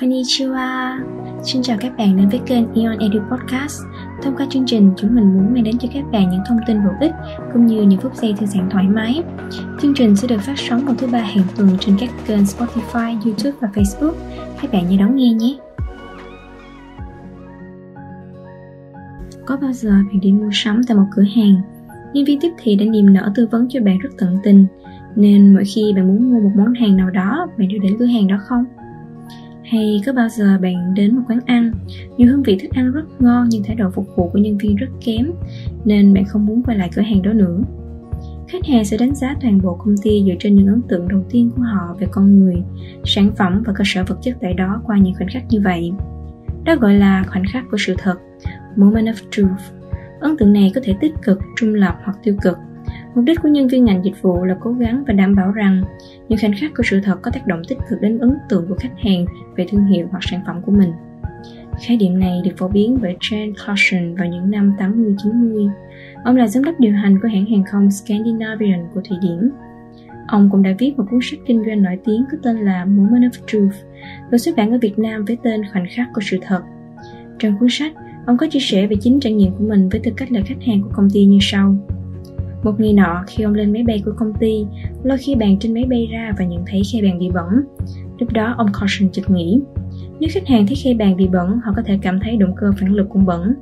Konnichiwa Xin chào các bạn đến với kênh Ion Edu Podcast Thông qua chương trình, chúng mình muốn mang đến cho các bạn những thông tin bổ ích cũng như những phút giây thư giãn thoải mái. Chương trình sẽ được phát sóng vào thứ ba hàng tuần trên các kênh Spotify, YouTube và Facebook. Các bạn nhớ đón nghe nhé! Có bao giờ bạn đi mua sắm tại một cửa hàng Nhân viên tiếp thị đã niềm nở tư vấn cho bạn rất tận tình Nên mỗi khi bạn muốn mua một món hàng nào đó Bạn đều đến cửa hàng đó không? Hay có bao giờ bạn đến một quán ăn Dù hương vị thức ăn rất ngon nhưng thái độ phục vụ của nhân viên rất kém Nên bạn không muốn quay lại cửa hàng đó nữa Khách hàng sẽ đánh giá toàn bộ công ty dựa trên những ấn tượng đầu tiên của họ về con người, sản phẩm và cơ sở vật chất tại đó qua những khoảnh khắc như vậy. Đó gọi là khoảnh khắc của sự thật, moment of truth. Ấn tượng này có thể tích cực, trung lập hoặc tiêu cực. Mục đích của nhân viên ngành dịch vụ là cố gắng và đảm bảo rằng những khoảnh khắc của sự thật có tác động tích cực đến ấn tượng của khách hàng về thương hiệu hoặc sản phẩm của mình. Khái niệm này được phổ biến bởi Jane Clausen vào những năm 80-90. Ông là giám đốc điều hành của hãng hàng không Scandinavian của Thụy Điển. Ông cũng đã viết một cuốn sách kinh doanh nổi tiếng có tên là Moment of Truth, được xuất bản ở Việt Nam với tên Khoảnh khắc của sự thật. Trong cuốn sách, ông có chia sẻ về chính trải nghiệm của mình với tư cách là khách hàng của công ty như sau. Một ngày nọ, khi ông lên máy bay của công ty, lôi khi bàn trên máy bay ra và nhận thấy khay bàn bị bẩn. Lúc đó ông Caution chợt nghĩ, nếu khách hàng thấy khay bàn bị bẩn, họ có thể cảm thấy động cơ phản lực cũng bẩn.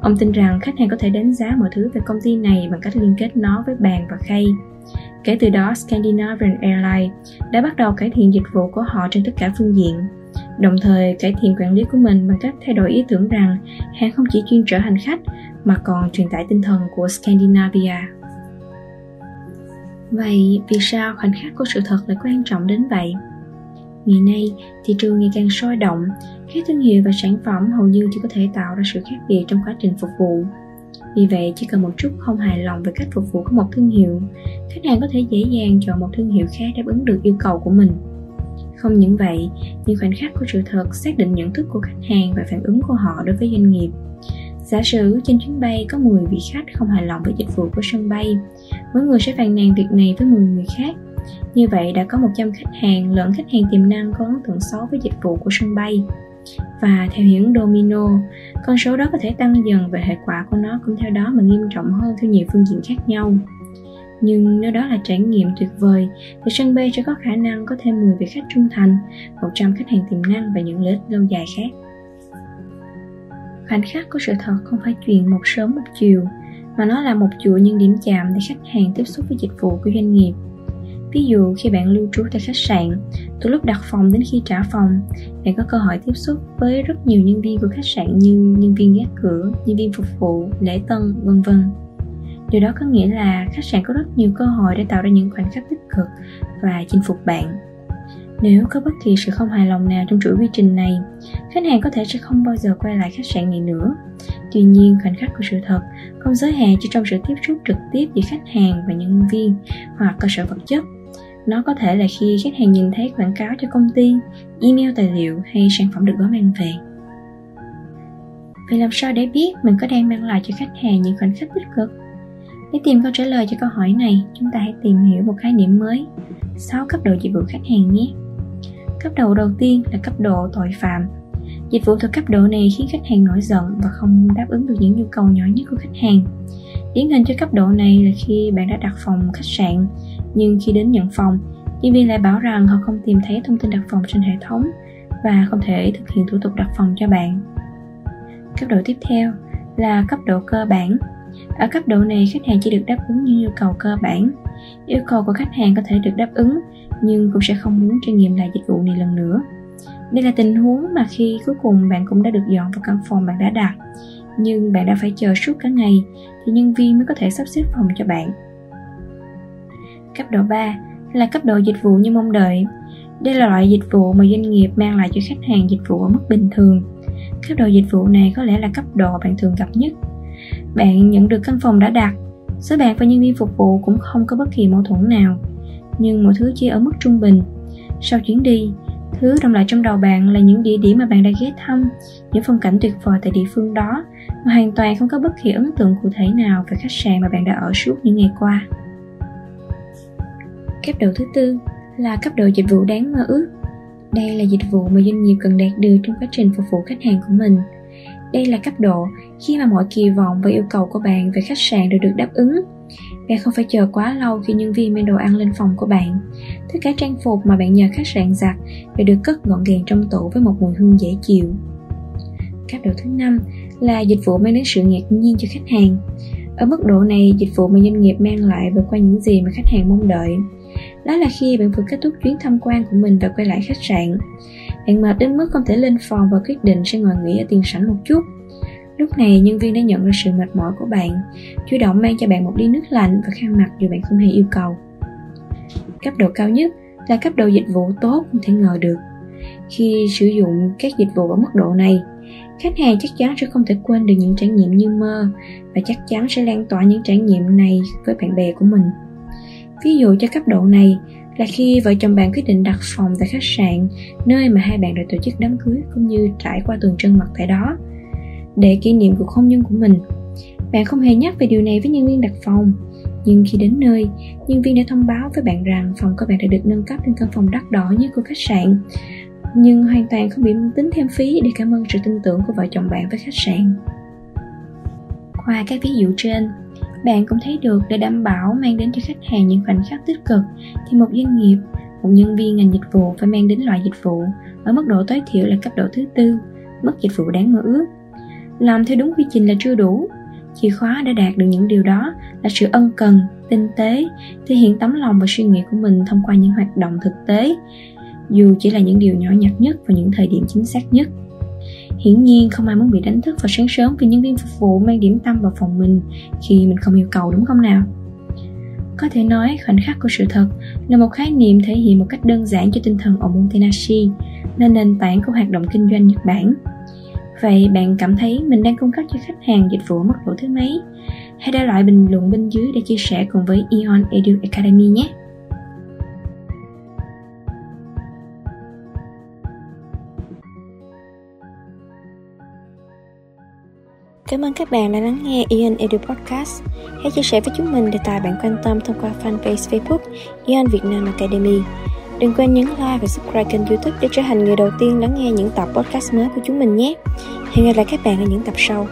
Ông tin rằng khách hàng có thể đánh giá mọi thứ về công ty này bằng cách liên kết nó với bàn và khay. Kể từ đó, Scandinavian Airlines đã bắt đầu cải thiện dịch vụ của họ trên tất cả phương diện. Đồng thời cải thiện quản lý của mình bằng cách thay đổi ý tưởng rằng hãng không chỉ chuyên trở hành khách mà còn truyền tải tinh thần của Scandinavia. Vậy vì sao khoảnh khắc của sự thật lại quan trọng đến vậy? Ngày nay, thị trường ngày càng sôi động, các thương hiệu và sản phẩm hầu như chỉ có thể tạo ra sự khác biệt trong quá trình phục vụ. Vì vậy, chỉ cần một chút không hài lòng về cách phục vụ của một thương hiệu, khách hàng có thể dễ dàng chọn một thương hiệu khác đáp ứng được yêu cầu của mình. Không những vậy, những khoảnh khắc của sự thật xác định nhận thức của khách hàng và phản ứng của họ đối với doanh nghiệp. Giả sử trên chuyến bay có 10 vị khách không hài lòng với dịch vụ của sân bay, mỗi người sẽ phàn nàn việc này với 10 người khác. Như vậy đã có 100 khách hàng lẫn khách hàng tiềm năng có ấn tượng xấu với dịch vụ của sân bay. Và theo hướng domino, con số đó có thể tăng dần và hệ quả của nó cũng theo đó mà nghiêm trọng hơn theo nhiều phương diện khác nhau. Nhưng nếu đó là trải nghiệm tuyệt vời, thì sân bay sẽ có khả năng có thêm 10 vị khách trung thành, 100 khách hàng tiềm năng và những lợi ích lâu dài khác. Khoảnh khắc của sự thật không phải chuyện một sớm một chiều, mà nó là một chuỗi những điểm chạm để khách hàng tiếp xúc với dịch vụ của doanh nghiệp. Ví dụ khi bạn lưu trú tại khách sạn, từ lúc đặt phòng đến khi trả phòng, bạn có cơ hội tiếp xúc với rất nhiều nhân viên của khách sạn như nhân viên gác cửa, nhân viên phục vụ, lễ tân, vân vân. Điều đó có nghĩa là khách sạn có rất nhiều cơ hội để tạo ra những khoảnh khắc tích cực và chinh phục bạn. Nếu có bất kỳ sự không hài lòng nào trong chuỗi quy trình này, khách hàng có thể sẽ không bao giờ quay lại khách sạn này nữa. Tuy nhiên, khoảnh khắc của sự thật không giới hạn chỉ trong sự tiếp xúc trực tiếp giữa khách hàng và nhân viên hoặc cơ sở vật chất. Nó có thể là khi khách hàng nhìn thấy quảng cáo cho công ty, email tài liệu hay sản phẩm được gói mang về. Vậy làm sao để biết mình có đang mang lại cho khách hàng những khoảnh khắc tích cực? Để tìm câu trả lời cho câu hỏi này, chúng ta hãy tìm hiểu một khái niệm mới, 6 cấp độ dịch vụ khách hàng nhé. Cấp độ đầu tiên là cấp độ tội phạm. Dịch vụ thuộc cấp độ này khiến khách hàng nổi giận và không đáp ứng được những nhu cầu nhỏ nhất của khách hàng. Điển hình cho cấp độ này là khi bạn đã đặt phòng khách sạn, nhưng khi đến nhận phòng, nhân viên lại bảo rằng họ không tìm thấy thông tin đặt phòng trên hệ thống và không thể thực hiện thủ tục đặt phòng cho bạn. Cấp độ tiếp theo là cấp độ cơ bản. Ở cấp độ này, khách hàng chỉ được đáp ứng những nhu cầu cơ bản. Yêu cầu của khách hàng có thể được đáp ứng nhưng cũng sẽ không muốn trải nghiệm lại dịch vụ này lần nữa. Đây là tình huống mà khi cuối cùng bạn cũng đã được dọn vào căn phòng bạn đã đặt, nhưng bạn đã phải chờ suốt cả ngày thì nhân viên mới có thể sắp xếp phòng cho bạn. Cấp độ 3 là cấp độ dịch vụ như mong đợi. Đây là loại dịch vụ mà doanh nghiệp mang lại cho khách hàng dịch vụ ở mức bình thường. Cấp độ dịch vụ này có lẽ là cấp độ bạn thường gặp nhất. Bạn nhận được căn phòng đã đặt, sới bạn và nhân viên phục vụ cũng không có bất kỳ mâu thuẫn nào nhưng mọi thứ chỉ ở mức trung bình. Sau chuyến đi, thứ đồng lại trong đầu bạn là những địa điểm mà bạn đã ghé thăm, những phong cảnh tuyệt vời tại địa phương đó mà hoàn toàn không có bất kỳ ấn tượng cụ thể nào về khách sạn mà bạn đã ở suốt những ngày qua. Cấp độ thứ tư là cấp độ dịch vụ đáng mơ ước. Đây là dịch vụ mà doanh nghiệp cần đạt được trong quá trình phục vụ khách hàng của mình. Đây là cấp độ khi mà mọi kỳ vọng và yêu cầu của bạn về khách sạn đều được đáp ứng. Bạn không phải chờ quá lâu khi nhân viên mang đồ ăn lên phòng của bạn. Tất cả trang phục mà bạn nhờ khách sạn giặt đều được cất gọn gàng trong tủ với một mùi hương dễ chịu. Cấp độ thứ năm là dịch vụ mang đến sự ngạc nhiên cho khách hàng. Ở mức độ này, dịch vụ mà doanh nghiệp mang lại vượt qua những gì mà khách hàng mong đợi. Đó là khi bạn vừa kết thúc chuyến tham quan của mình và quay lại khách sạn. Bạn mệt đến mức không thể lên phòng và quyết định sẽ ngồi nghỉ ở tiền sảnh một chút. Lúc này, nhân viên đã nhận ra sự mệt mỏi của bạn, chủ động mang cho bạn một ly nước lạnh và khăn mặt dù bạn không hề yêu cầu. Cấp độ cao nhất là cấp độ dịch vụ tốt không thể ngờ được. Khi sử dụng các dịch vụ ở mức độ này, khách hàng chắc chắn sẽ không thể quên được những trải nghiệm như mơ và chắc chắn sẽ lan tỏa những trải nghiệm này với bạn bè của mình. Ví dụ cho cấp độ này là khi vợ chồng bạn quyết định đặt phòng tại khách sạn nơi mà hai bạn đã tổ chức đám cưới cũng như trải qua tuần trân mặt tại đó để kỷ niệm cuộc hôn nhân của mình. Bạn không hề nhắc về điều này với nhân viên đặt phòng, nhưng khi đến nơi, nhân viên đã thông báo với bạn rằng phòng của bạn đã được nâng cấp lên căn phòng đắt đỏ nhất của khách sạn nhưng hoàn toàn không bị tính thêm phí để cảm ơn sự tin tưởng của vợ chồng bạn với khách sạn. Qua các ví dụ trên, bạn cũng thấy được để đảm bảo mang đến cho khách hàng những khoảnh khắc tích cực thì một doanh nghiệp, một nhân viên ngành dịch vụ phải mang đến loại dịch vụ ở mức độ tối thiểu là cấp độ thứ tư, mức dịch vụ đáng mơ ước. Làm theo đúng quy trình là chưa đủ. Chìa khóa để đạt được những điều đó là sự ân cần, tinh tế, thể hiện tấm lòng và suy nghĩ của mình thông qua những hoạt động thực tế, dù chỉ là những điều nhỏ nhặt nhất vào những thời điểm chính xác nhất. Hiển nhiên không ai muốn bị đánh thức vào sáng sớm vì nhân viên phục vụ mang điểm tâm vào phòng mình khi mình không yêu cầu, đúng không nào? Có thể nói khoảnh khắc của sự thật là một khái niệm thể hiện một cách đơn giản cho tinh thần Omotenashi, là nền tảng của hoạt động kinh doanh Nhật Bản. Vậy bạn cảm thấy mình đang cung cấp cho khách hàng dịch vụ mức độ thứ mấy? Hãy để lại bình luận bên dưới để chia sẻ cùng với Ion Edu Academy nhé! Cảm ơn các bạn đã lắng nghe Ian Edu Podcast. Hãy chia sẻ với chúng mình đề tài bạn quan tâm thông qua fanpage Facebook Ian Việt Nam Academy. Đừng quên nhấn like và subscribe kênh youtube để trở thành người đầu tiên lắng nghe những tập podcast mới của chúng mình nhé. Hẹn gặp lại các bạn ở những tập sau.